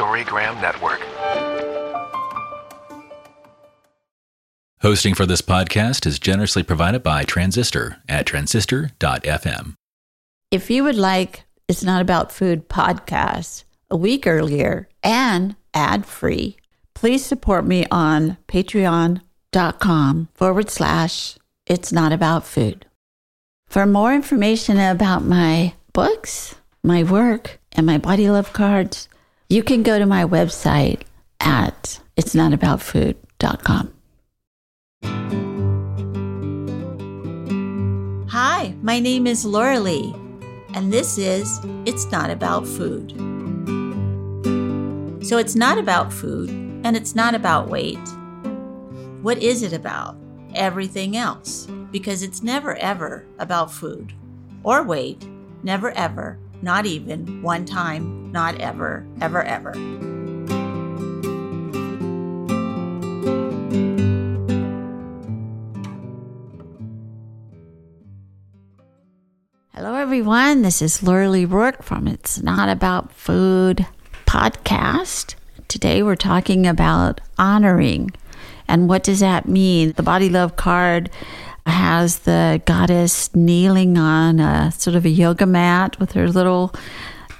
Storygram Network. Hosting for this podcast is generously provided by Transistor at transistor.fm. If you would like It's Not About Food podcast a week earlier and ad free, please support me on patreon.com forward slash It's Not About Food. For more information about my books, my work, and my body love cards, you can go to my website at it's not about itsnotaboutfood.com. Hi, my name is Laura Lee, and this is It's Not About Food. So it's not about food, and it's not about weight. What is it about? Everything else, because it's never ever about food or weight, never ever, not even one time, not ever, ever, ever. Hello, everyone. This is Laura Lee Rourke from It's Not About Food podcast. Today, we're talking about honoring and what does that mean. The Body Love card has the goddess kneeling on a sort of a yoga mat with her little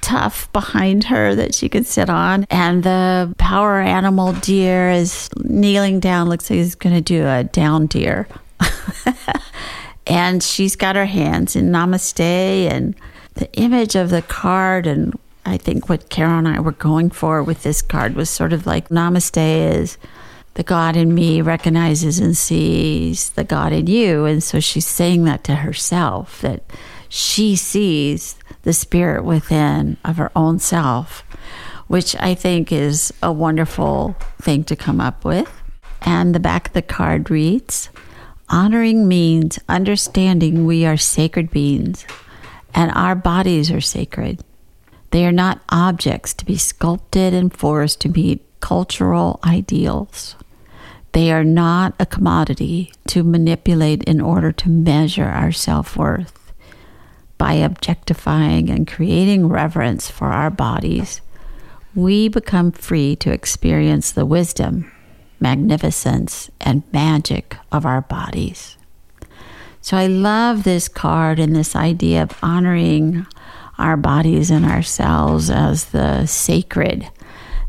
tuff behind her that she could sit on. And the power animal deer is kneeling down, looks like he's going to do a down deer. and she's got her hands in namaste and the image of the card and I think what Carol and I were going for with this card was sort of like namaste is the God in me recognizes and sees the God in you. And so she's saying that to herself that she sees the spirit within of her own self, which I think is a wonderful thing to come up with. And the back of the card reads Honoring means understanding we are sacred beings and our bodies are sacred. They are not objects to be sculpted and forced to meet cultural ideals. They are not a commodity to manipulate in order to measure our self worth. By objectifying and creating reverence for our bodies, we become free to experience the wisdom, magnificence, and magic of our bodies. So I love this card and this idea of honoring our bodies and ourselves as the sacred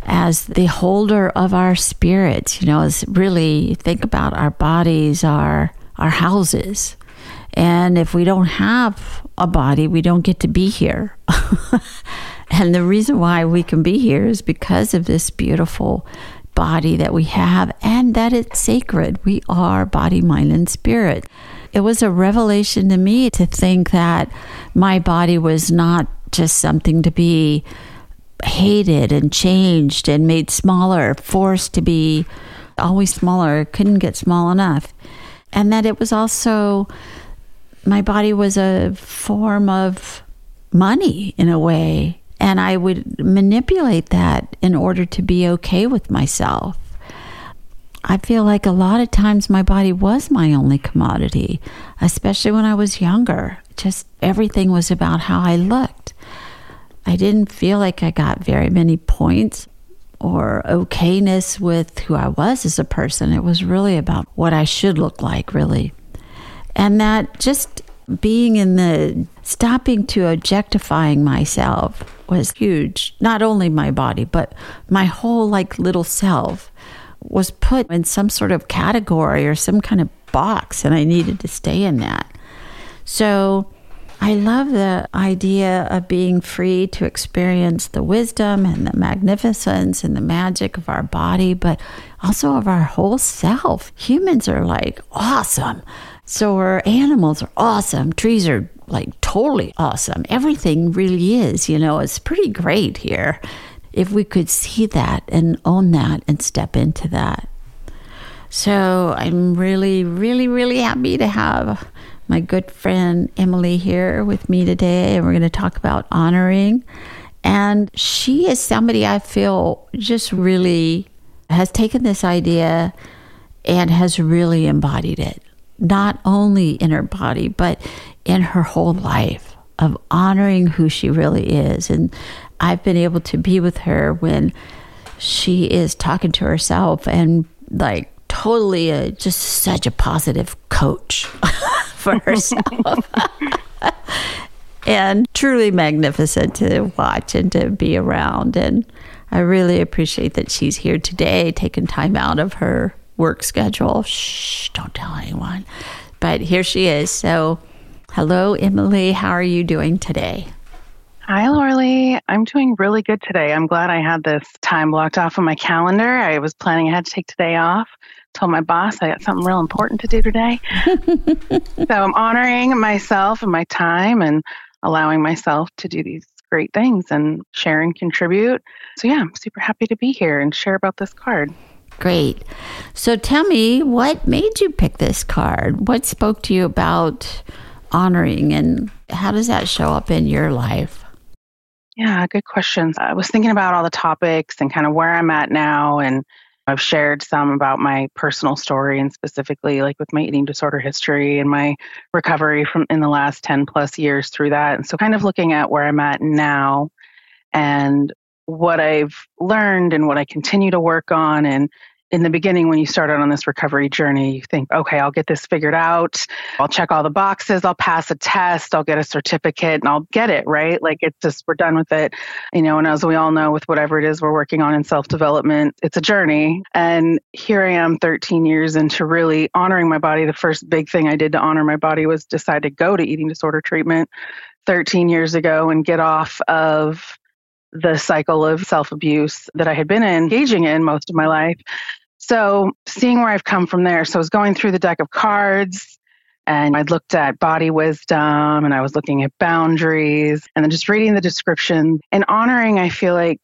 as the holder of our spirits. You know, as really think about our bodies, our our houses. And if we don't have a body, we don't get to be here. and the reason why we can be here is because of this beautiful body that we have and that it's sacred. We are body, mind, and spirit. It was a revelation to me to think that my body was not just something to be hated and changed and made smaller, forced to be always smaller, couldn't get small enough. And that it was also, my body was a form of money in a way. And I would manipulate that in order to be okay with myself. I feel like a lot of times my body was my only commodity, especially when I was younger. Just everything was about how I looked. I didn't feel like I got very many points or okayness with who I was as a person. It was really about what I should look like, really. And that just being in the stopping to objectifying myself was huge. Not only my body, but my whole like little self was put in some sort of category or some kind of box, and I needed to stay in that. So I love the idea of being free to experience the wisdom and the magnificence and the magic of our body, but also of our whole self. Humans are like awesome. So our animals are awesome. Trees are like totally awesome. Everything really is, you know, it's pretty great here. If we could see that and own that and step into that. So I'm really, really, really happy to have my good friend Emily here with me today, and we're going to talk about honoring. And she is somebody I feel just really has taken this idea and has really embodied it, not only in her body, but in her whole life. of honoring who she really is. And I've been able to be with her when she is talking to herself and like totally a, just such a positive coach for herself. and truly magnificent to watch and to be around. And I really appreciate that she's here today, taking time out of her work schedule. Shh, don't tell anyone. But here she is. So, hello, Emily. How are you doing today? Hi, Laura Lee. I'm doing really good today. I'm glad I had this time blocked off on my calendar. I was planning I had to take today off. Told my boss I got something real important to do today. so I'm honoring myself and my time and allowing myself to do these great things and share and contribute. So, yeah, I'm super happy to be here and share about this card. Great. So, tell me what made you pick this card? What spoke to you about honoring and how does that show up in your life? Yeah, good questions. I was thinking about all the topics and kind of where I'm at now and I've shared some about my personal story and specifically like with my eating disorder history and my recovery from in the last 10 plus years through that. And so kind of looking at where I'm at now and what I've learned and what I continue to work on and in the beginning when you start out on this recovery journey you think okay i'll get this figured out. I'll check all the boxes. I'll pass a test. I'll get a certificate and i'll get it right? Like it's just we're done with it. You know and as we all know with whatever it is we're working on in self-development it's a journey. And here i am 13 years into really honoring my body. The first big thing i did to honor my body was decide to go to eating disorder treatment 13 years ago and get off of the cycle of self abuse that I had been engaging in most of my life. So, seeing where I've come from there, so I was going through the deck of cards and I looked at body wisdom and I was looking at boundaries and then just reading the description and honoring, I feel like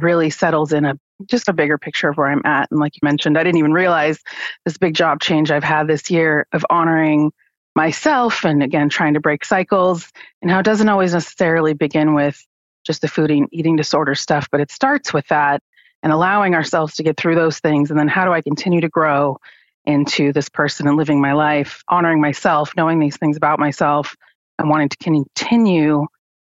really settles in a just a bigger picture of where I'm at. And like you mentioned, I didn't even realize this big job change I've had this year of honoring myself and again trying to break cycles and how it doesn't always necessarily begin with just the food and eating disorder stuff, but it starts with that and allowing ourselves to get through those things. And then how do I continue to grow into this person and living my life, honoring myself, knowing these things about myself, and wanting to continue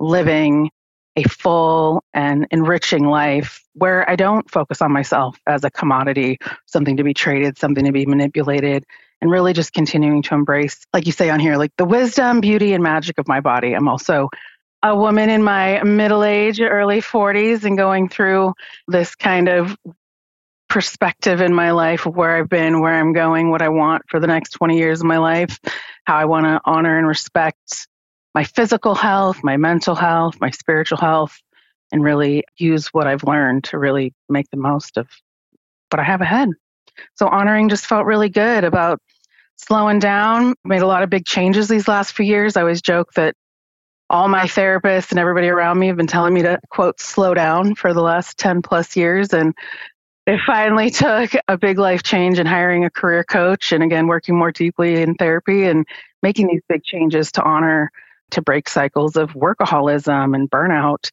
living a full and enriching life where I don't focus on myself as a commodity, something to be traded, something to be manipulated, and really just continuing to embrace, like you say on here, like the wisdom, beauty, and magic of my body. I'm also a woman in my middle age, early 40s, and going through this kind of perspective in my life where I've been, where I'm going, what I want for the next 20 years of my life, how I want to honor and respect my physical health, my mental health, my spiritual health, and really use what I've learned to really make the most of what I have ahead. So honoring just felt really good about slowing down. Made a lot of big changes these last few years. I always joke that all my therapists and everybody around me have been telling me to quote slow down for the last 10 plus years and it finally took a big life change in hiring a career coach and again working more deeply in therapy and making these big changes to honor to break cycles of workaholism and burnout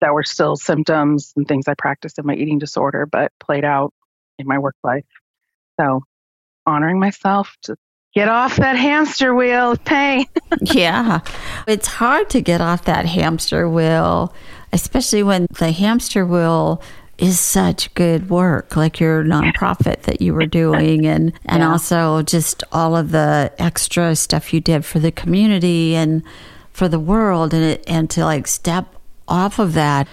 that were still symptoms and things I practiced in my eating disorder but played out in my work life. So honoring myself to get off that hamster wheel of pain. yeah. It's hard to get off that hamster wheel, especially when the hamster wheel is such good work, like your nonprofit that you were doing, and and yeah. also just all of the extra stuff you did for the community and for the world, and it, and to like step off of that.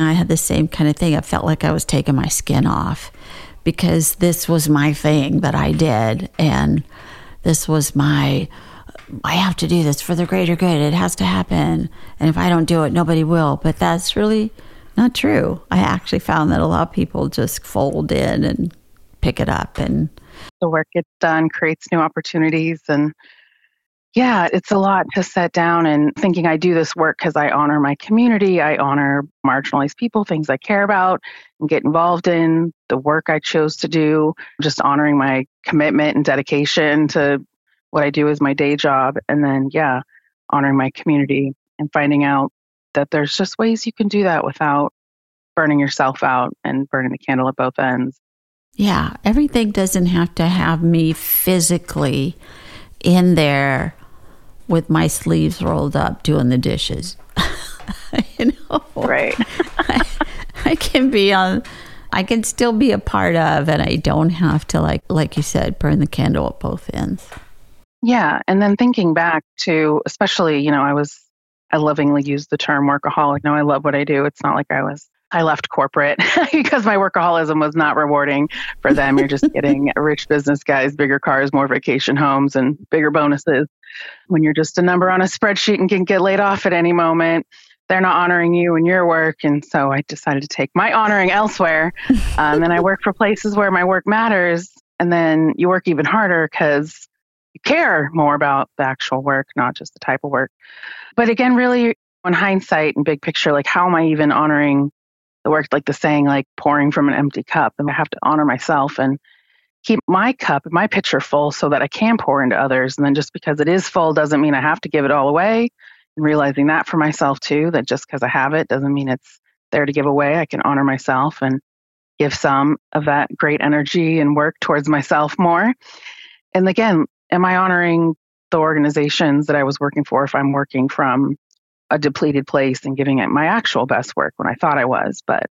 I had the same kind of thing. I felt like I was taking my skin off because this was my thing that I did, and this was my I have to do this for the greater good. It has to happen. And if I don't do it, nobody will. But that's really not true. I actually found that a lot of people just fold in and pick it up and the work gets done creates new opportunities and yeah, it's a lot to set down and thinking I do this work because I honor my community, I honor marginalized people, things I care about, and get involved in the work I chose to do, just honoring my commitment and dedication to what I do as my day job. And then, yeah, honoring my community and finding out that there's just ways you can do that without burning yourself out and burning the candle at both ends. Yeah, everything doesn't have to have me physically in there with my sleeves rolled up doing the dishes. you know, right? I, I can be on. I can still be a part of, and I don't have to like, like you said, burn the candle at both ends. Yeah, and then thinking back to, especially, you know, I was, I lovingly use the term workaholic. No, I love what I do. It's not like I was I left corporate because my workaholism was not rewarding for them. You're just getting rich business guys, bigger cars, more vacation homes, and bigger bonuses. When you're just a number on a spreadsheet and can get laid off at any moment, they're not honoring you and your work. And so I decided to take my honoring elsewhere. Um, and I work for places where my work matters. And then you work even harder because you care more about the actual work, not just the type of work. But again, really, on hindsight and big picture, like how am I even honoring the work, like the saying, like pouring from an empty cup? And I have to honor myself and keep my cup, my pitcher full so that I can pour into others. And then just because it is full doesn't mean I have to give it all away. And realizing that for myself too, that just because I have it doesn't mean it's there to give away. I can honor myself and give some of that great energy and work towards myself more. And again, am I honoring the organizations that I was working for if I'm working from a depleted place and giving it my actual best work when I thought I was? But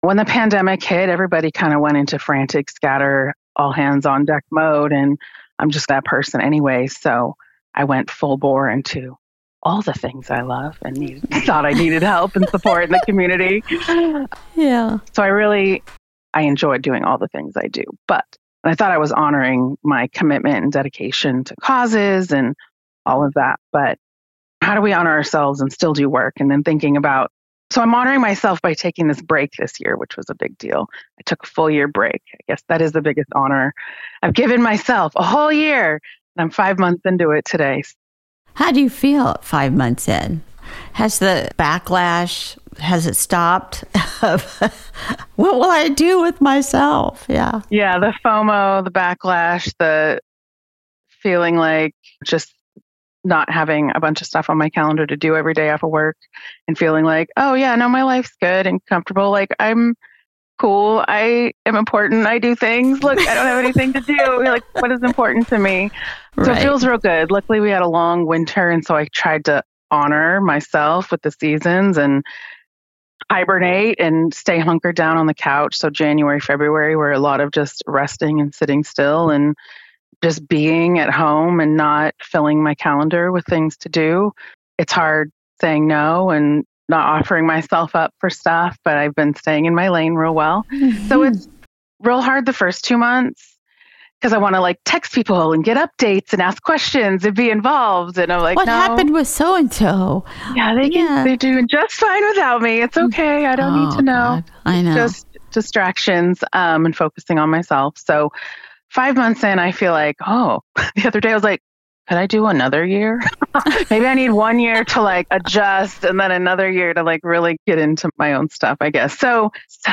when the pandemic hit, everybody kind of went into frantic, scatter, all hands on deck mode. And I'm just that person anyway. So I went full bore into all the things I love and needed, thought I needed help and support in the community. Yeah. So I really, I enjoyed doing all the things I do. But I thought I was honoring my commitment and dedication to causes and all of that. But how do we honor ourselves and still do work? And then thinking about, so I'm honoring myself by taking this break this year, which was a big deal. I took a full year break. I guess that is the biggest honor I've given myself a whole year. And I'm five months into it today. How do you feel five months in? Has the backlash has it stopped? what will I do with myself? Yeah. Yeah, the FOMO, the backlash, the feeling like just not having a bunch of stuff on my calendar to do every day after work and feeling like, oh yeah, no, my life's good and comfortable. Like I'm cool. I am important. I do things. Look, I don't have anything to do. like what is important to me? So right. it feels real good. Luckily we had a long winter and so I tried to honor myself with the seasons and hibernate and stay hunkered down on the couch. So January, February were a lot of just resting and sitting still and just being at home and not filling my calendar with things to do. It's hard saying no and not offering myself up for stuff, but I've been staying in my lane real well. Mm-hmm. So it's real hard the first two months because I want to like text people and get updates and ask questions and be involved. And I'm like, what no. happened with so and so? Yeah, they yeah. they're doing just fine without me. It's okay. I don't oh, need to know. God. I know. Just distractions um, and focusing on myself. So five months in, I feel like, oh, the other day I was like, could I do another year? Maybe I need one year to like adjust and then another year to like really get into my own stuff, I guess. So,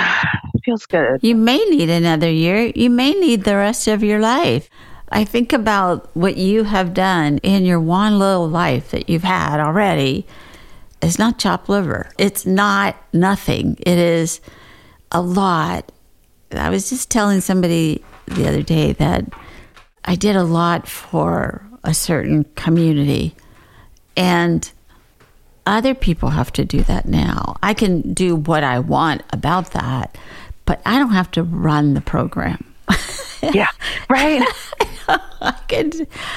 feels good. You may need another year. You may need the rest of your life. I think about what you have done in your one little life that you've had already. It's not chopped liver. It's not nothing. It is a lot. I was just telling somebody the other day that I did a lot for a certain community. And other people have to do that now. I can do what I want about that, but I don't have to run the program. yeah, right. I can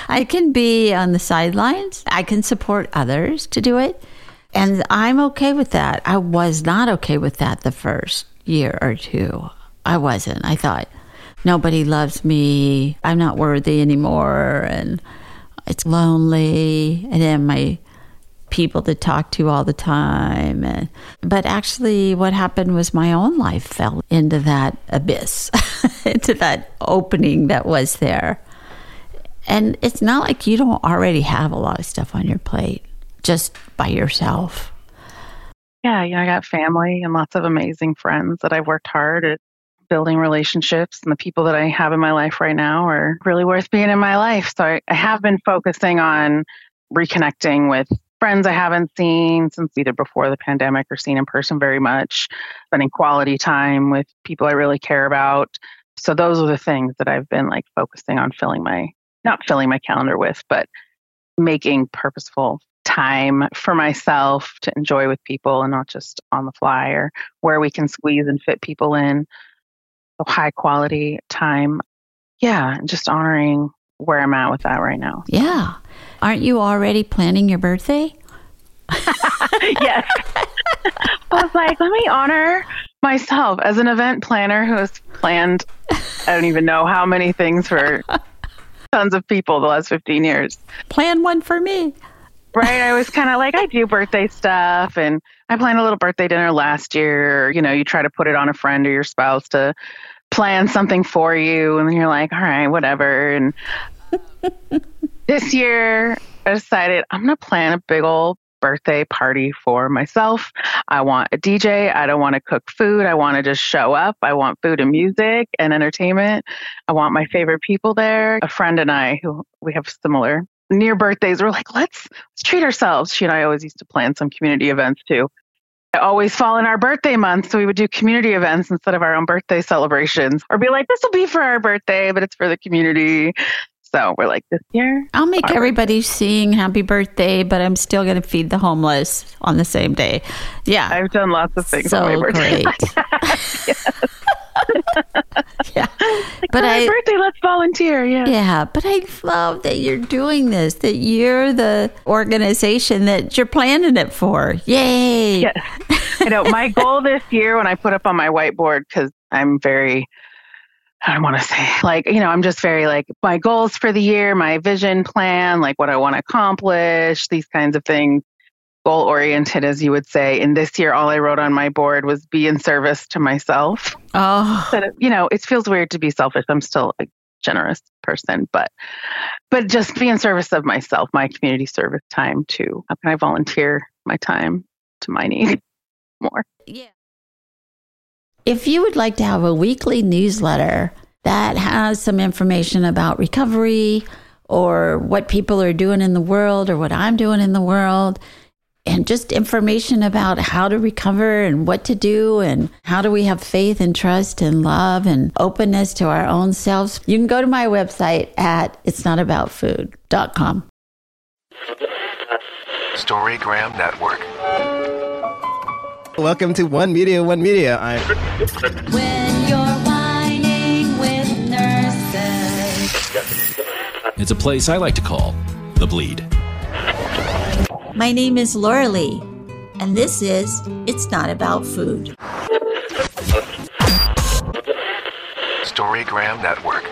I can be on the sidelines. I can support others to do it. And I'm okay with that. I was not okay with that the first year or two. I wasn't. I thought nobody loves me. I'm not worthy anymore and it's lonely, and then my people to talk to all the time. And, but actually, what happened was my own life fell into that abyss, into that opening that was there. And it's not like you don't already have a lot of stuff on your plate just by yourself. Yeah, you know, I got family and lots of amazing friends that I've worked hard at building relationships and the people that I have in my life right now are really worth being in my life. So I, I have been focusing on reconnecting with friends I haven't seen since either before the pandemic or seen in person very much, spending quality time with people I really care about. So those are the things that I've been like focusing on filling my not filling my calendar with, but making purposeful time for myself to enjoy with people and not just on the fly or where we can squeeze and fit people in. High quality time. Yeah, just honoring where I'm at with that right now. Yeah. Aren't you already planning your birthday? yes. I was like, let me honor myself as an event planner who has planned, I don't even know how many things for tons of people the last 15 years. Plan one for me. Right. I was kind of like, I do birthday stuff and I planned a little birthday dinner last year. You know, you try to put it on a friend or your spouse to plan something for you. And then you're like, all right, whatever. And this year I decided I'm going to plan a big old birthday party for myself. I want a DJ. I don't want to cook food. I want to just show up. I want food and music and entertainment. I want my favorite people there. A friend and I, who we have similar near birthdays, we're like, let's, let's treat ourselves. She and I always used to plan some community events too. I always fall in our birthday month, so we would do community events instead of our own birthday celebrations, or be like, this will be for our birthday, but it's for the community. So we're like, this year. I'll make everybody sing happy birthday, but I'm still going to feed the homeless on the same day. Yeah. I've done lots of things so on my birthday. great. yeah. Like, But oh, my I- birthday, let's volunteer. Yeah. Yeah, but I love that you're doing this, that you're the organization that you're planning it for. Yay. Yes. you know, my goal this year when I put up on my whiteboard, because I'm very, I want to say, like, you know, I'm just very like, my goals for the year, my vision plan, like what I want to accomplish, these kinds of things, goal oriented, as you would say. And this year, all I wrote on my board was be in service to myself. Oh, But, you know, it feels weird to be selfish. I'm still a generous person, but, but just be in service of myself, my community service time too. How can I volunteer my time to my need more? yeah. If you would like to have a weekly newsletter that has some information about recovery or what people are doing in the world or what I'm doing in the world, and just information about how to recover and what to do and how do we have faith and trust and love and openness to our own selves, you can go to my website at it'snotaboutfood.com. Storygram Network. Welcome to One Media, One Media. I'm When you're whining with nurses. It's a place I like to call The Bleed. My name is Laura Lee, and this is It's Not About Food. Storygram Network.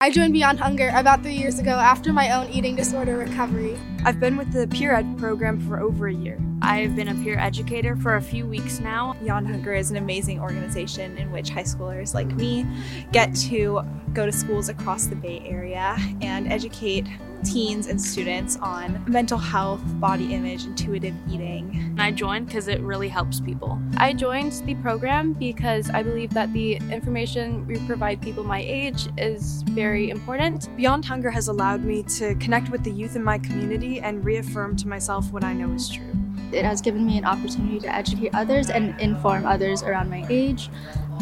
I joined Beyond Hunger about three years ago after my own eating disorder recovery. I've been with the Peer Ed program for over a year. I've been a peer educator for a few weeks now. Beyond Hunger is an amazing organization in which high schoolers like me get to go to schools across the Bay Area and educate teens and students on mental health, body image, intuitive eating. And I joined because it really helps people. I joined the program because I believe that the information we provide people my age is very important. Beyond Hunger has allowed me to connect with the youth in my community and reaffirm to myself what I know is true. It has given me an opportunity to educate others and inform others around my age.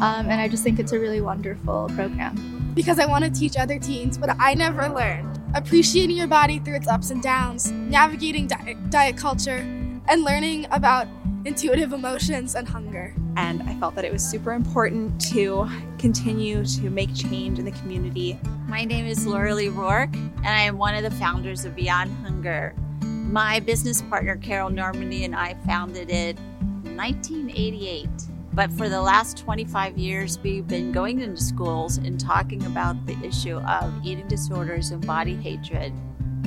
Um, and I just think it's a really wonderful program. Because I want to teach other teens what I never learned appreciating your body through its ups and downs, navigating diet, diet culture, and learning about intuitive emotions and hunger. And I felt that it was super important to continue to make change in the community. My name is Laura Lee Rourke, and I am one of the founders of Beyond Hunger. My business partner, Carol Normandy, and I founded it in 1988. But for the last 25 years, we've been going into schools and talking about the issue of eating disorders and body hatred.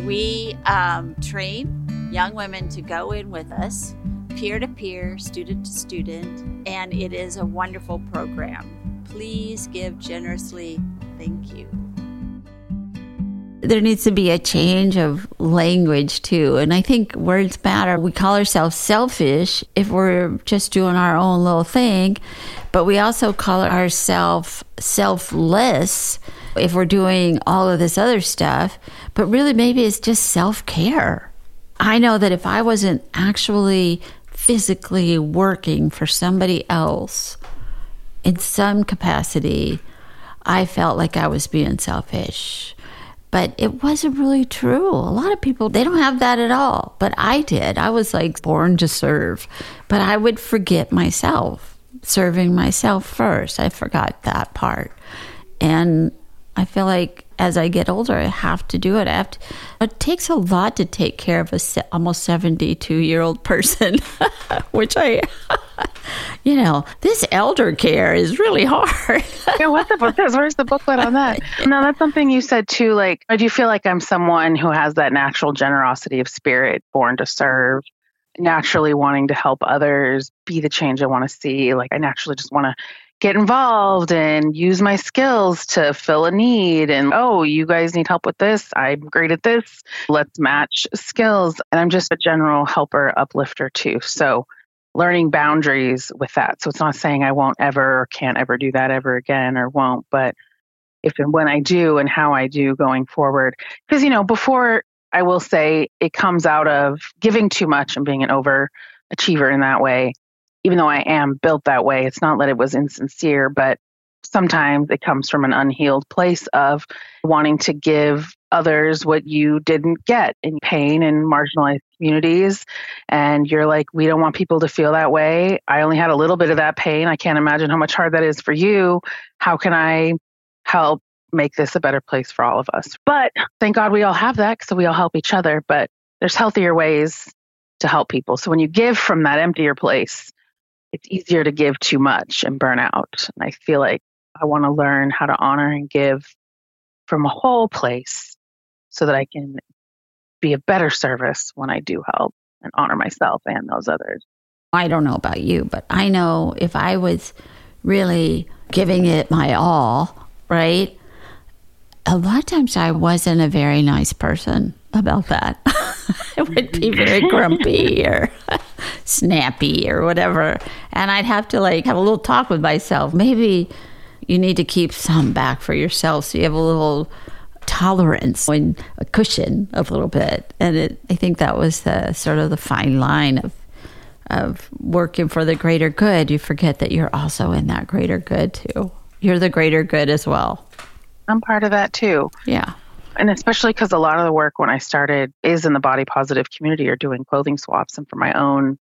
We um, train young women to go in with us, peer to peer, student to student, and it is a wonderful program. Please give generously. Thank you. there needs to be a change of language too. And I think words matter. We call ourselves selfish if we're just doing our own little thing, but we also call ourselves selfless if we're doing all of this other stuff. But really, maybe it's just self care. I know that if I wasn't actually physically working for somebody else in some capacity, I felt like I was being selfish. But it wasn't really true. A lot of people, they don't have that at all. But I did. I was like born to serve, but I would forget myself, serving myself first. I forgot that part. And I feel like as I get older, I have to do it. I have to, it takes a lot to take care of a se- almost 72 year old person, which I, you know, this elder care is really hard. yeah, what's with this? Where's the booklet on that? No, that's something you said too. Like, I do feel like I'm someone who has that natural generosity of spirit, born to serve, naturally wanting to help others, be the change I want to see. Like, I naturally just want to get involved and use my skills to fill a need. And oh, you guys need help with this. I'm great at this. Let's match skills. And I'm just a general helper, uplifter too. So learning boundaries with that. So it's not saying I won't ever or can't ever do that ever again or won't, but if and when I do and how I do going forward. Because, you know, before I will say it comes out of giving too much and being an overachiever in that way even though I am built that way, it's not that it was insincere, but sometimes it comes from an unhealed place of wanting to give others what you didn't get in pain and marginalized communities. And you're like, we don't want people to feel that way. I only had a little bit of that pain. I can't imagine how much hard that is for you. How can I help make this a better place for all of us? But thank God we all have that so we all help each other. But there's healthier ways to help people. So when you give from that emptier place, it's easier to give too much and burn out. And I feel like I want to learn how to honor and give from a whole place so that I can be a better service when I do help and honor myself and those others. I don't know about you, but I know if I was really giving it my all, right? A lot of times I wasn't a very nice person about that. I would be very grumpy or snappy or whatever. And I'd have to like have a little talk with myself. Maybe you need to keep some back for yourself so you have a little tolerance and a cushion a little bit. And it, I think that was the sort of the fine line of of working for the greater good. You forget that you're also in that greater good too. You're the greater good as well. I'm part of that too. Yeah. And especially because a lot of the work when I started is in the body positive community or doing clothing swaps and for my own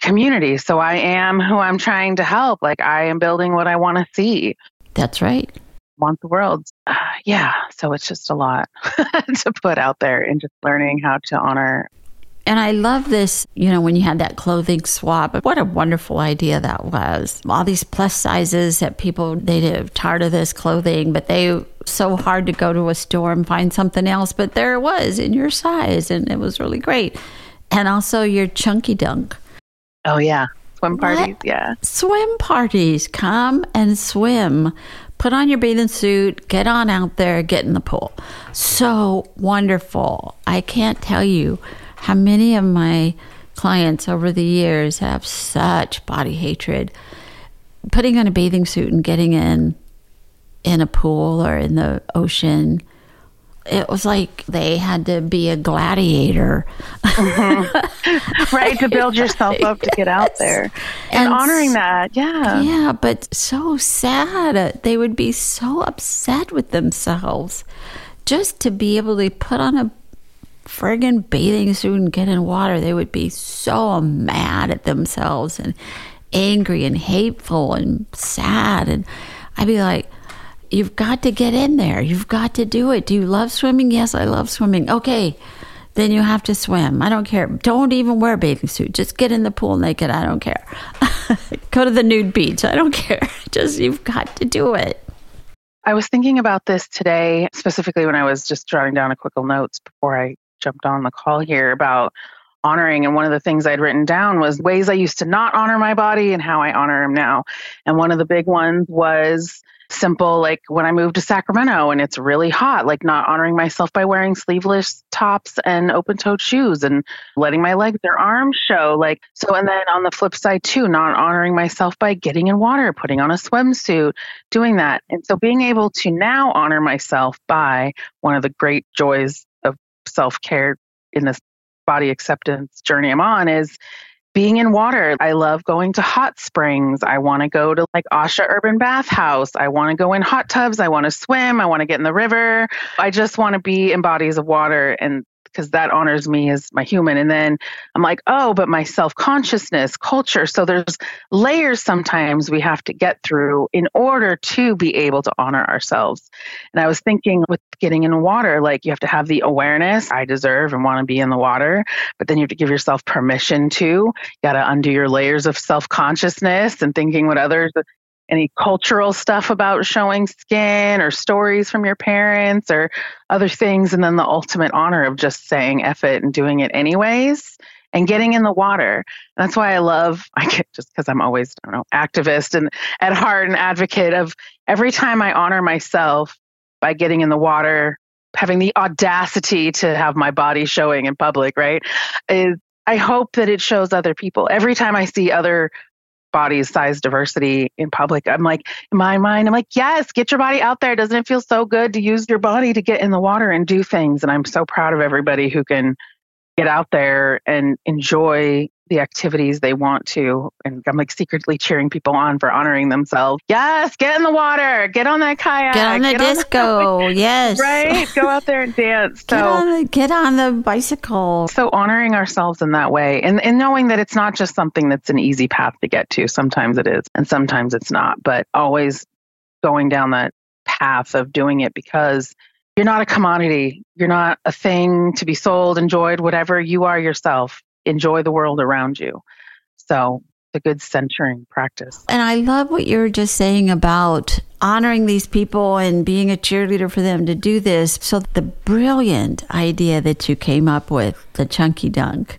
community. So I am who I'm trying to help. Like I am building what I want to see. That's right. Want the world. Uh, yeah. So it's just a lot to put out there and just learning how to honor. And I love this, you know, when you had that clothing swap. What a wonderful idea that was. All these plus sizes that people, they have tired of this clothing, but they so hard to go to a store and find something else. But there it was in your size, and it was really great. And also your chunky dunk Oh yeah, swim parties. What? Yeah, swim parties. Come and swim. Put on your bathing suit, get on out there, get in the pool. So wonderful. I can't tell you how many of my clients over the years have such body hatred. Putting on a bathing suit and getting in in a pool or in the ocean it was like they had to be a gladiator. Mm-hmm. right, to build yourself up to get out there. And, and honoring that, yeah. Yeah, but so sad. They would be so upset with themselves just to be able to put on a friggin' bathing suit and get in water. They would be so mad at themselves and angry and hateful and sad. And I'd be like, You've got to get in there. You've got to do it. Do you love swimming? Yes, I love swimming. Okay, then you have to swim. I don't care. Don't even wear a bathing suit. Just get in the pool naked. I don't care. Go to the nude beach. I don't care. Just, you've got to do it. I was thinking about this today, specifically when I was just jotting down a quick little notes before I jumped on the call here about honoring. And one of the things I'd written down was ways I used to not honor my body and how I honor him now. And one of the big ones was simple like when I moved to Sacramento and it's really hot, like not honoring myself by wearing sleeveless tops and open toed shoes and letting my legs or arms show. Like, so, and then on the flip side too, not honoring myself by getting in water, putting on a swimsuit, doing that. And so being able to now honor myself by one of the great joys self care in this body acceptance journey I'm on is being in water. I love going to hot springs. I want to go to like Asha Urban Bath House. I want to go in hot tubs. I want to swim. I want to get in the river. I just want to be in bodies of water. And because that honors me as my human. And then I'm like, oh, but my self consciousness, culture. So there's layers sometimes we have to get through in order to be able to honor ourselves. And I was thinking with getting in water, like you have to have the awareness I deserve and want to be in the water, but then you have to give yourself permission to. You got to undo your layers of self consciousness and thinking what others any cultural stuff about showing skin or stories from your parents or other things. And then the ultimate honor of just saying F it and doing it anyways and getting in the water. That's why I love, I get just because I'm always, I don't know, activist and at heart an advocate of every time I honor myself by getting in the water, having the audacity to have my body showing in public, right? Is I hope that it shows other people. Every time I see other body size diversity in public. I'm like, in my mind, I'm like, yes, get your body out there. Doesn't it feel so good to use your body to get in the water and do things? And I'm so proud of everybody who can get out there and enjoy the activities they want to. And I'm like secretly cheering people on for honoring themselves. Yes, get in the water, get on that kayak, get on the get disco. On the, yes, right. Go out there and dance. So get on, the, get on the bicycle. So honoring ourselves in that way, and and knowing that it's not just something that's an easy path to get to. Sometimes it is, and sometimes it's not. But always going down that path of doing it because you're not a commodity. You're not a thing to be sold, enjoyed, whatever. You are yourself enjoy the world around you. So it's a good centering practice. And I love what you're just saying about honoring these people and being a cheerleader for them to do this. So the brilliant idea that you came up with, the chunky dunk.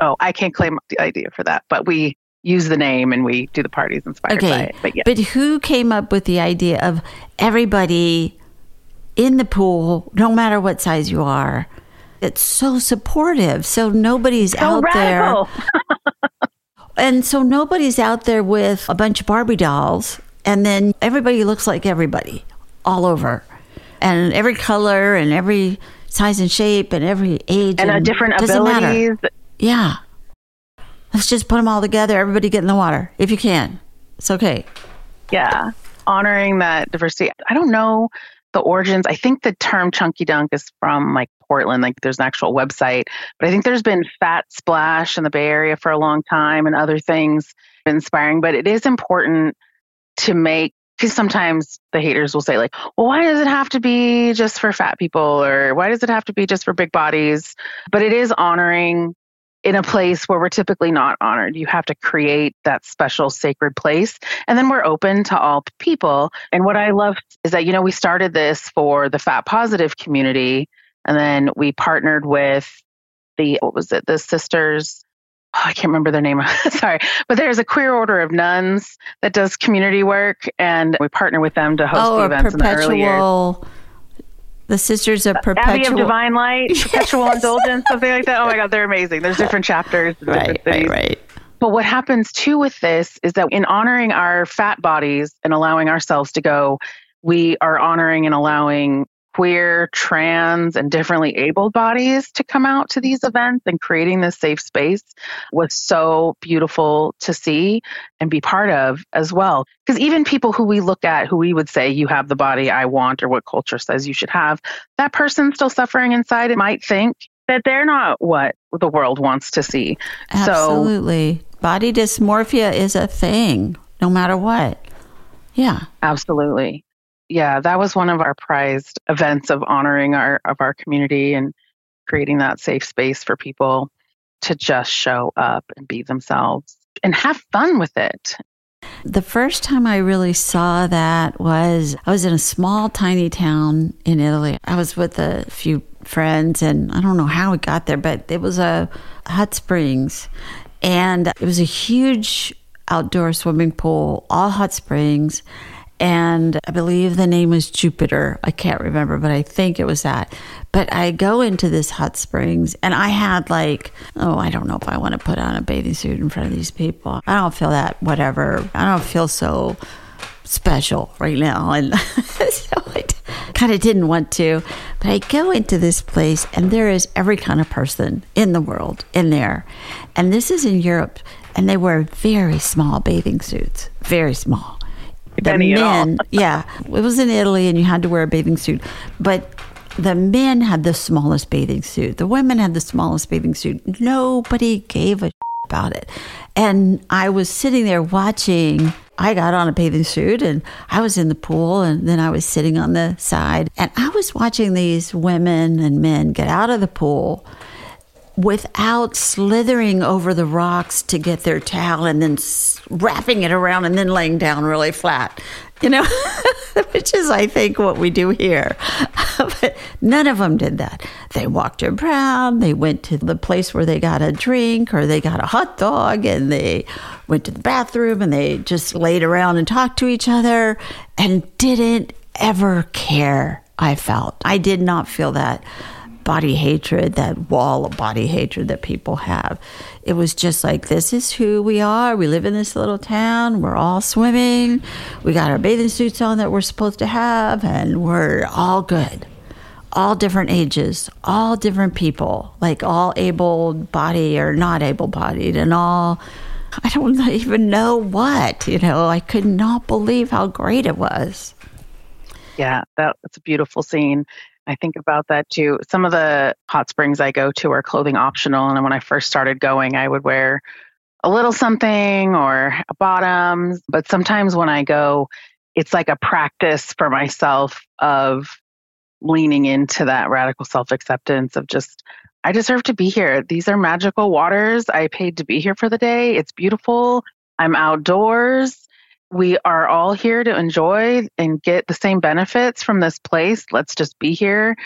Oh, I can't claim the idea for that, but we use the name and we do the parties inspired okay. by it. But, yeah. but who came up with the idea of everybody in the pool, no matter what size you are, it's so supportive. So nobody's so out radical. there. and so nobody's out there with a bunch of Barbie dolls and then everybody looks like everybody all over. And every color and every size and shape and every age and, and a different doesn't abilities. Matter. Yeah. Let's just put them all together. Everybody get in the water if you can. It's okay. Yeah. Honoring that diversity. I don't know the origins. I think the term chunky dunk is from like Portland. Like there's an actual website, but I think there's been Fat Splash in the Bay Area for a long time and other things inspiring. But it is important to make because sometimes the haters will say like, well, why does it have to be just for fat people or why does it have to be just for big bodies? But it is honoring in a place where we're typically not honored. You have to create that special sacred place. And then we're open to all people. And what I love is that, you know, we started this for the fat positive community. And then we partnered with the, what was it, the sisters. Oh, I can't remember their name. Sorry. But there's a queer order of nuns that does community work. And we partner with them to host oh, the events perpetual... in the early years the Sisters of Perpetual Abbey of Divine Light, Perpetual Indulgence, something like that. Oh my God, they're amazing. There's different chapters. Right, right, right. But what happens too with this is that in honoring our fat bodies and allowing ourselves to go, we are honoring and allowing queer, trans, and differently abled bodies to come out to these events and creating this safe space was so beautiful to see and be part of as well. Because even people who we look at, who we would say, you have the body I want, or what culture says you should have, that person still suffering inside it might think that they're not what the world wants to see. Absolutely. So, body dysmorphia is a thing, no matter what. Yeah. Absolutely yeah, that was one of our prized events of honoring our of our community and creating that safe space for people to just show up and be themselves and have fun with it. The first time I really saw that was I was in a small, tiny town in Italy. I was with a few friends, and I don't know how we got there, but it was a hot springs, and it was a huge outdoor swimming pool, all hot springs and I believe the name was Jupiter. I can't remember, but I think it was that. But I go into this hot springs and I had like, oh, I don't know if I want to put on a bathing suit in front of these people. I don't feel that, whatever. I don't feel so special right now. And so I kind of didn't want to. But I go into this place and there is every kind of person in the world in there. And this is in Europe. and they wear very small bathing suits, very small. The Any men, yeah, it was in Italy, and you had to wear a bathing suit, but the men had the smallest bathing suit. The women had the smallest bathing suit. Nobody gave a about it. And I was sitting there watching. I got on a bathing suit and I was in the pool and then I was sitting on the side and I was watching these women and men get out of the pool without slithering over the rocks to get their towel and then wrapping it around and then laying down really flat. You know, which is, I think, what we do here. but none of them did that. They walked around, they went to the place where they got a drink or they got a hot dog and they went to the bathroom and they just laid around and talked to each other and didn't ever care. I felt. I did not feel that body hatred, that wall of body hatred that people have. It was just like, this is who we are. We live in this little town. We're all swimming. We got our bathing suits on that we're supposed to have, and we're all good. All different ages, all different people, like all able body or not able bodied, and all. I don't even know what, you know, I could not believe how great it was. Yeah, that, that's a beautiful scene. I think about that too. Some of the hot springs I go to are clothing optional. And when I first started going, I would wear a little something or bottoms. But sometimes when I go, it's like a practice for myself of leaning into that radical self acceptance of just, I deserve to be here. These are magical waters. I paid to be here for the day. It's beautiful. I'm outdoors we are all here to enjoy and get the same benefits from this place. Let's just be here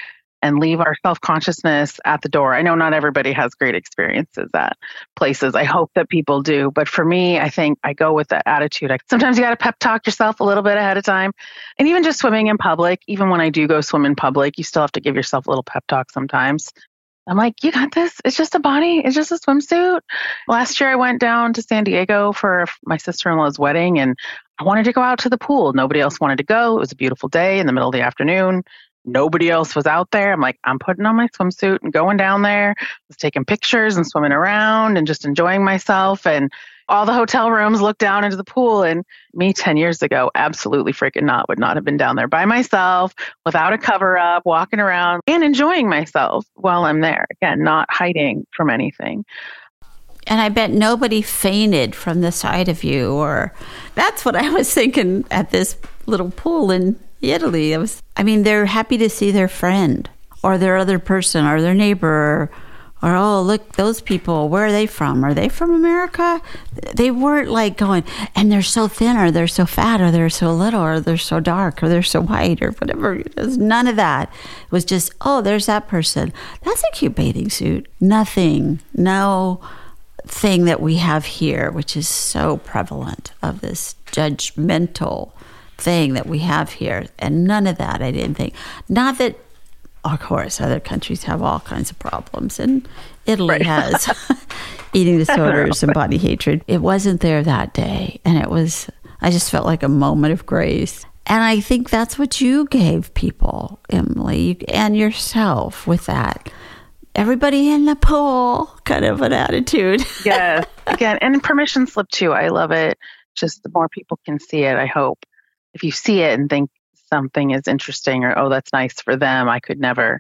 and leave our self consciousness at the door. I know not everybody has great experiences at places. I hope that people do. But for me, I think I go with that attitude. Sometimes you got to pep talk yourself a little bit ahead of time. And even just swimming in public, even when I do go swim in public, you still have to give yourself a little pep talk sometimes. I'm like, you got this. It's just a body. It's just a swimsuit. Last year, I went down to San Diego for my sister in law's wedding and I wanted to go out to the pool. Nobody else wanted to go. It was a beautiful day in the middle of the afternoon. Nobody else was out there. I'm like, I'm putting on my swimsuit and going down there. I was taking pictures and swimming around and just enjoying myself. And all the hotel rooms look down into the pool. And me 10 years ago, absolutely freaking not, would not have been down there by myself without a cover up, walking around and enjoying myself while I'm there. Again, not hiding from anything. And I bet nobody fainted from the sight of you, or that's what I was thinking at this little pool in Italy. I was, I mean, they're happy to see their friend or their other person or their neighbor or, oh, look, those people, where are they from? Are they from America? They weren't like going, and they're so thin or they're so fat or they're so little or they're so dark or they're so white or whatever. Was none of that. It was just, oh, there's that person. That's a cute bathing suit. Nothing. No thing that we have here, which is so prevalent of this judgmental thing that we have here. And none of that, I didn't think. Not that, of course, other countries have all kinds of problems, and Italy Right. has eating disorders and body hatred. It wasn't there that day. And it was, I just felt like a moment of grace. And I think that's what you gave people, Emily, and yourself with that. Everybody in the pool kind of an attitude. yes. Again, and permission slip too. I love it. Just the more people can see it, I hope. If you see it and think something is interesting or, oh, that's nice for them, I could never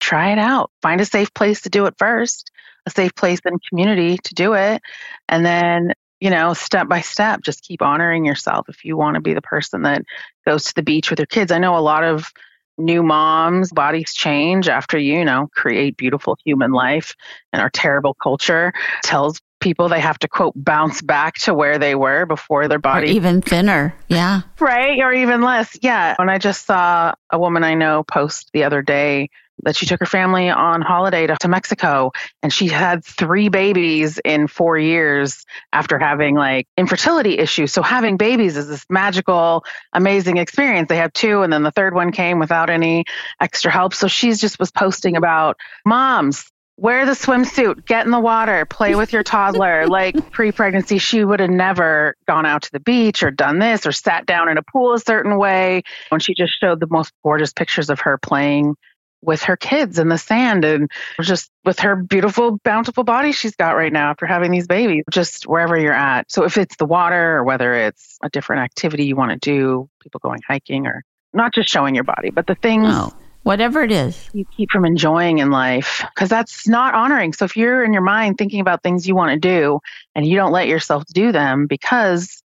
try it out. Find a safe place to do it first, a safe place and community to do it. And then, you know, step by step, just keep honoring yourself if you want to be the person that goes to the beach with your kids. I know a lot of new moms bodies change after you know create beautiful human life and our terrible culture tells people they have to quote bounce back to where they were before their body Or even thinner. Yeah. right? Or even less. Yeah. And i just saw a woman i know post the other day that she took her family on holiday to, to mexico and she had three babies in four years after having like infertility issues. So having babies is this magical amazing experience. They have two and then the third one came without any extra help. So she's just was posting about moms wear the swimsuit, get in the water, play with your toddler. like pre pregnancy, she would have never gone out to the beach or done this or sat down in a pool a certain way. When she just showed the most gorgeous pictures of her playing with her kids in the sand and just with her beautiful, bountiful body she's got right now after having these babies, just wherever you're at. So if it's the water or whether it's a different activity you want to do, people going hiking or not just showing your body, but the things. No, whatever it is. You keep from enjoying in life because that's not honoring. So if you're in your mind thinking about things you want to do and you don't let yourself do them because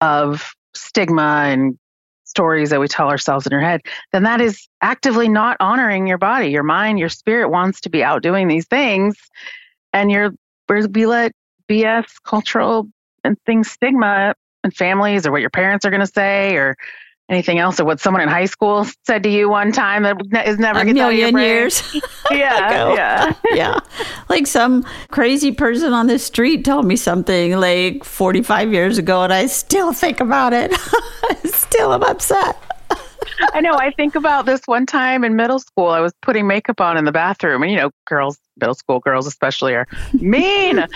of stigma and stories that we tell ourselves in our head, then that is actively not honoring your body. Your mind, your spirit wants to be out doing these things. And you're, we let BS, cultural and things, stigma and families or what your parents are going to say or anything else or what someone in high school said to you one time that is never a gets out of your million years. yeah, oh, yeah. yeah. Like some crazy person on the street told me something like 45 years ago, and I still think about it. still am upset. I know. I think about this one time in middle school. I was putting makeup on in the bathroom, and you know, girls, middle school girls especially, are mean.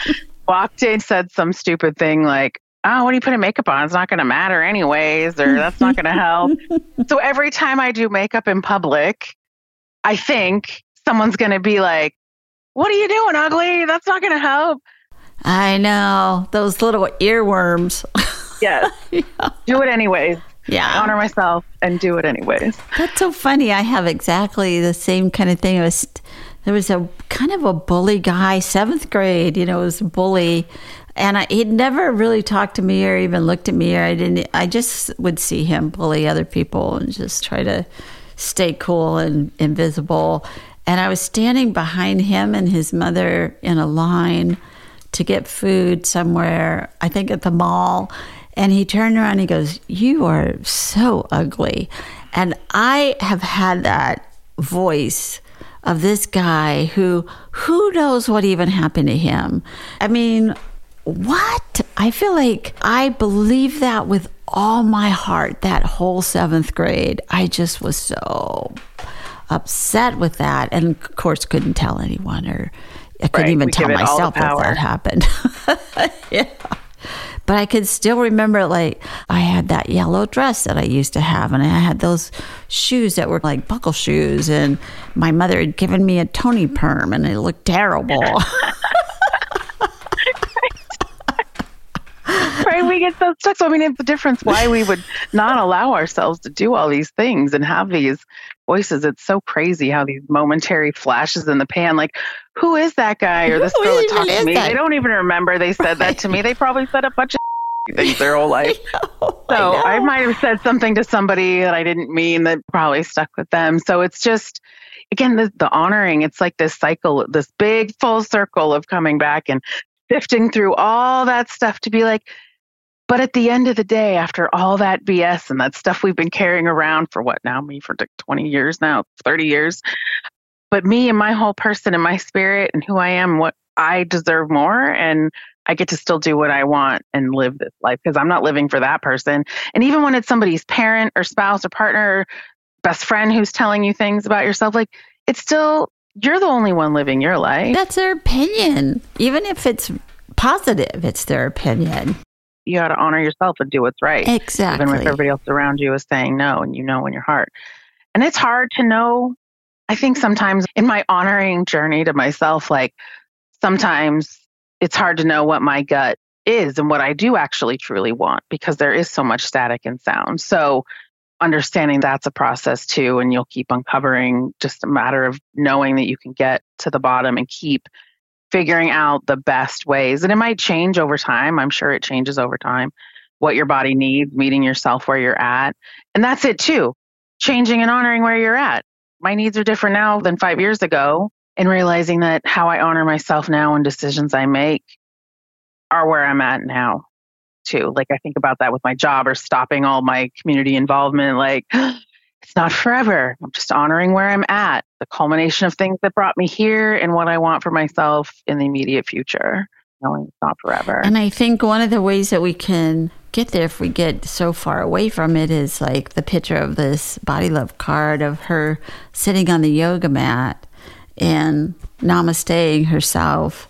Walked in, said some stupid thing like, "Oh, what are you putting makeup on? It's not going to matter anyways, or that's not going to help." so every time I do makeup in public, I think someone's going to be like, "What are you doing, ugly? That's not going to help." I know those little earworms. Yes. Do it anyways. Yeah. Honor myself and do it anyways. That's so funny. I have exactly the same kind of thing. It was there was a kind of a bully guy, seventh grade. You know, was a bully, and I, he'd never really talked to me or even looked at me. Or I didn't. I just would see him bully other people and just try to stay cool and invisible. And I was standing behind him and his mother in a line to get food somewhere. I think at the mall. And he turned around and he goes, You are so ugly. And I have had that voice of this guy who, who knows what even happened to him? I mean, what? I feel like I believe that with all my heart that whole seventh grade. I just was so upset with that. And of course, couldn't tell anyone or I couldn't Right, even we tell give it all the myself that that happened. yeah. But I could still remember, like, I had that yellow dress that I used to have, and I had those shoes that were like buckle shoes, and my mother had given me a Toni perm, and it looked terrible. right? We get so stuck. So I mean, it's the difference why we would not allow ourselves to do all these things and have these voices. It's so crazy how these momentary flashes in the pan, like, who is that guy or this Who girl that talked to me? that? They don't even remember they said that to me. They probably said a bunch of things their whole life. So I, might have said something to somebody that I didn't mean that probably stuck with them. So it's just, again, the, the honoring, it's like this cycle, this big full circle of coming back and sifting through all that stuff to be like, but at the end of the day, after all that BS and that stuff we've been carrying around for what now, me for 20 years now, 30 years, but me and my whole person and my spirit and who I am, what I deserve more. And I get to still do what I want and live this life because I'm not living for that person. And even when it's somebody's parent or spouse or partner, best friend who's telling you things about yourself, like it's still, you're the only one living your life. That's their opinion. Even if it's positive, it's their opinion. you got to honor yourself and do what's right. Exactly. Even if everybody else around you is saying no and you know in your heart. And it's hard to know. I think sometimes in my honoring journey to myself, like sometimes it's hard to know what my gut is and what I do actually truly want because there is so much static and sound. So understanding that's a process too and you'll keep uncovering just a matter of knowing that you can get to the bottom and keep figuring out the best ways. And it might change over time. I'm sure it changes over time. What your body needs meeting yourself where you're at. And that's it too. Changing and honoring where you're at. My needs are different now than five years ago and realizing that how i honor myself now and decisions i make are where i'm at now too. Like i think about that with my job or stopping all my community involvement like it's not forever. I'm just honoring where i'm at the culmination of things that brought me here and what i want for myself in the immediate future knowing it's not forever. And I think one of the ways that we can get there if we get so far away from it is like the picture of this body love card of her sitting on the yoga mat and namasteing herself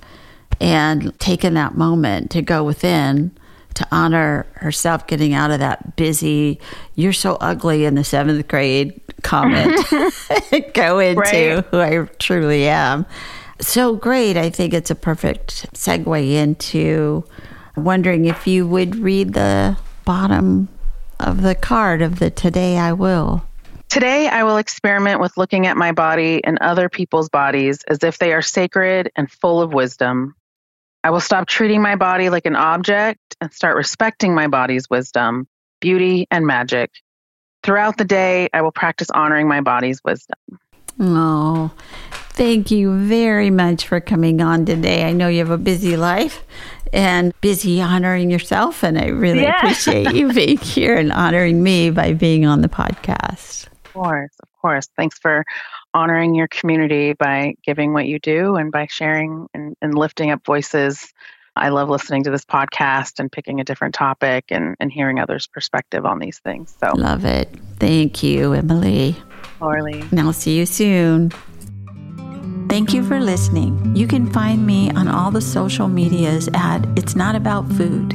and taking that moment to go within to honor herself getting out of that busy, you're so ugly in the seventh grade comment. go into Right. who I truly am. So great. I think it's a perfect segue into wondering if you would read the bottom of the card of the Today I Will. Today, I will experiment with looking at my body and other people's bodies as if they are sacred and full of wisdom. I will stop treating my body like an object and start respecting my body's wisdom, beauty, and magic. Throughout the day, I will practice honoring my body's wisdom. Oh, thank you very much for coming on today. I know you have a busy life and busy honoring yourself, and I really Yeah. appreciate you being here and honoring me by being on the podcast. Of course, of course. Thanks for honoring your community by giving what you do and by sharing and, and lifting up voices. I love listening to this podcast and picking a different topic and, and hearing others' perspective on these things. So, Love it. Thank you, Emily. Orly. And I'll see you soon. Thank you for listening. You can find me on all the social medias at It's Not About Food.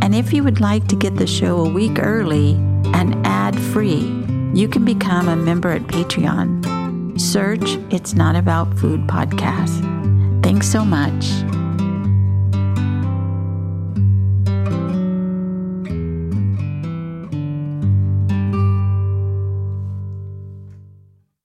And if you would like to get the show a week early and ad free, you can become a member at Patreon. Search It's Not About Food podcast. Thanks so much.